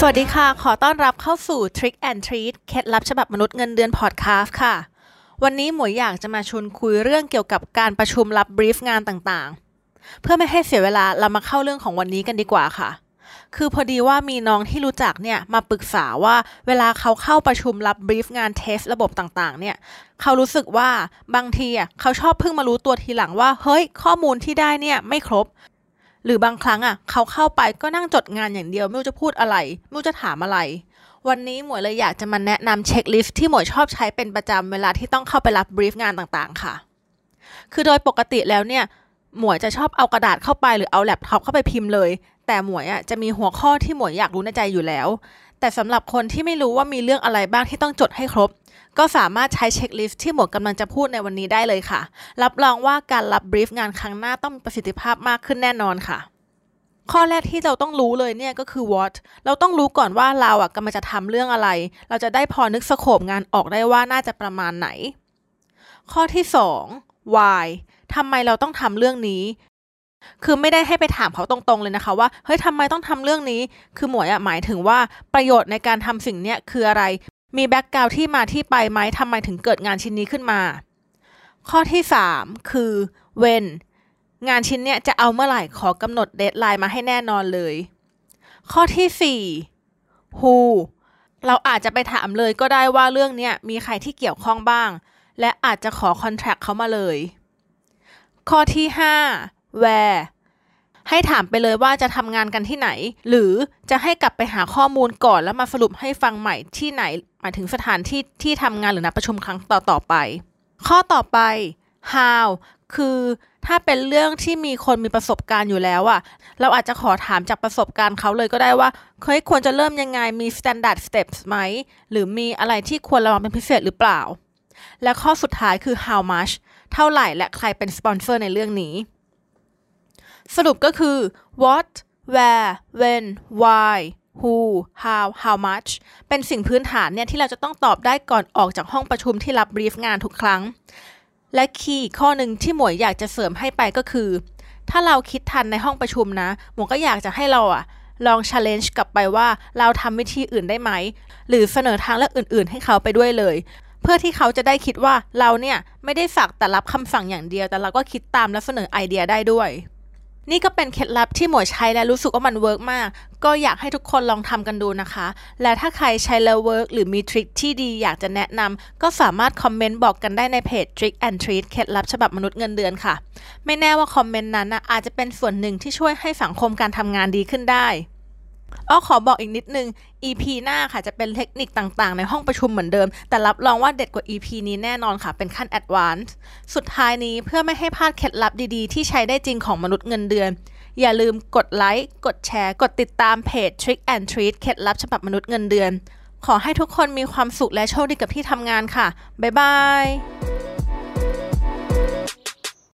สวัสดีค่ะ ขอต้อนรับเข้าสู่ Trick and Treat เคล็ดลับฉบับมนุษย์เงินเดือนพอดคาสต์ค่ะ วันนี้หมวยอยากจะมาชวนคุยเรื่องเกี่ยวกับการประชุมรับบรีฟงานต่างๆ เพื่อไม่ให้เสียเวลาเรามาเข้าเรื่องของวันนี้กันดีกว่าค่ะ คือพอดีว่ามีน้องที่รู้จักเนี่ยมาปรึกษาว่าเวลาเขาเข้าประชุมรับบรีฟงานเทสระบบต่างๆ เนี่ยเขารู้สึกว่าบางทีอะเขาชอบเพิ่งมารู้ตัวทีหลังว่า เฮ้ยข้อมูลที่ได้เนี่ยไม่ครบ หรือบางครั้งอะเขาเข้าไปก็นั่งจดงานอย่างเดียว ไม่รู้จะพูดอะไรไม่รู้จะถามอะไร วันนี้หมวยเลยอยากจะมาแนะนำ checklist ที่หมวยชอบใช้เป็นประจำเวลาที่ต้องเข้าไปรับ brief งานต่างๆ ค่ะ คือโดยปกติแล้วเนี่ยหมวยจะชอบเอากระดาษเข้าไปหรือเอาแล็ปท็อปเข้าไปพิมพ์เลย แต่หมวยอะจะมีหัวข้อที่หมวยอยากรู้ในใจอยู่แล้ว แต่สำหรับคนที่ไม่รู้ว่ามีเรื่องอะไรบ้างที่ต้องจดให้ครบ ก็สามารถใช้ checklist ที่หมวยกำลังจะพูดในวันนี้ได้เลยค่ะ รับรองว่าการรับบรีฟงานครั้งหน้าต้องมีประสิทธิภาพมากขึ้นแน่นอนค่ะ ข้อแรกที่เราต้องรู้เลยเนี่ยก็คือ what เราต้องรู้ก่อนว่าเราอะกำลังจะทำเรื่องอะไร เราจะได้พอนึกสโคปงานออกได้ว่าน่าจะประมาณไหน ข้อที่ 2 why ทำไมเราต้องทำเรื่องนี้ คือไม่ได้ให้ไปถามเขาตรงๆเลยนะคะ ว่าเฮ้ยทำไมต้องทำเรื่องนี้ คือหมวยอะหมายถึงว่าประโยชน์ในการทำสิ่งเนี้ยคืออะไร มี background ที่มาที่ไปไหมทำไมถึงเกิดงานชิ้นนี้ขึ้นมา ข้อที่ 3 คือ when งานชิ้นเนี้ยจะเอาเมื่อไหร่ขอกำหนด deadline มาให้แน่นอนเลย ข้อที่4 who เราอาจจะไปถามเลยก็ได้ว่าเรื่องเนี้ยมีใครที่เกี่ยวข้องบ้าง และอาจจะขอคอนแท c t เขามาเลย ข้อที่5 where ให้ถามไปเลยว่าจะทำงานกันที่ไหน หรือจะให้กลับไปหาข้อมูลก่อนแล้วมาสรุปให้ฟังใหม่ที่ไหน หมายถึงสถานที่ที่ทำงานหรือนัดประชุมครั้งต่อๆไป ข้อต่อไป how คือถ้าเป็นเรื่องที่มีคนมีประสบการณ์อยู่แล้วอะเราอาจจะขอถามจากประสบการณ์เขาเลยก็ได้ว่าเฮ้ยควรจะเริ่มยังไงมี standard steps ไหม หรือมีอะไรที่ควรระวังเป็นพิเศษหรือเปล่า และข้อสุดท้ายคือ how much เท่าไหร่และใครเป็นสปอนเซอร์ในเรื่องนี้ สรุปก็คือ what where when why who how how much เป็นสิ่งพื้นฐานเนี่ยที่เราจะต้องตอบได้ก่อนออกจากห้องประชุมที่รับบรีฟงานทุกครั้ง และคีย์ข้อหนึ่งที่หมวยอยากจะเสริมให้ไปก็คือ ถ้าเราคิดทันในห้องประชุมนะ หมวยก็อยากจะให้เราอะลอง challenge กลับไปว่าเราทำวิธีอื่นได้ไหม หรือเสนอทางเลือกอื่น ๆ ให้เขาไปด้วยเลย เพื่อที่เขาจะได้คิดว่าเราเนี่ยไม่ได้สักแต่รับคำสั่งอย่างเดียว แต่เราก็คิดตามและเสนอไอเดียได้ด้วย นี่ก็เป็นเคล็ดลับที่หมวยใช้และรู้สึกว่ามัน work มาก ก็อยากให้ทุกคนลองทำกันดูนะคะ และถ้าใครใช้แล้ว work หรือมี trick ที่ดีอยากจะแนะนำก็สามารถคอมเมนต์บอกกันได้ในเพจ Trick and Treat เคล็ดลับฉบับมนุษย์เงินเดือนค่ะ ไม่แน่ว่าคอมเมนต์นั้นอาจจะเป็นส่วนหนึ่งที่ช่วยให้สังคมการทำงานดีขึ้นได้ อ้อขอบอกอีกนิดนึง EP หน้าค่ะจะเป็นเทคนิคต่างๆ ในห้องประชุมเหมือนเดิม แต่รับรองว่าเด็ดกว่า EP นี้แน่นอนค่ะ เป็นขั้น Advanced สุดท้ายนี้เพื่อไม่ให้พลาดเคล็ดลับดีๆ ที่ใช้ได้จริงของมนุษย์เงินเดือน อย่าลืมกดไลค์กดแชร์ กดติดตามเพจ Trick and Treat เคล็ดลับฉบับมนุษย์เงินเดือน ขอให้ทุกคนมีความสุขและโชคดีกับที่ทำงานค่ะบ๊ายบาย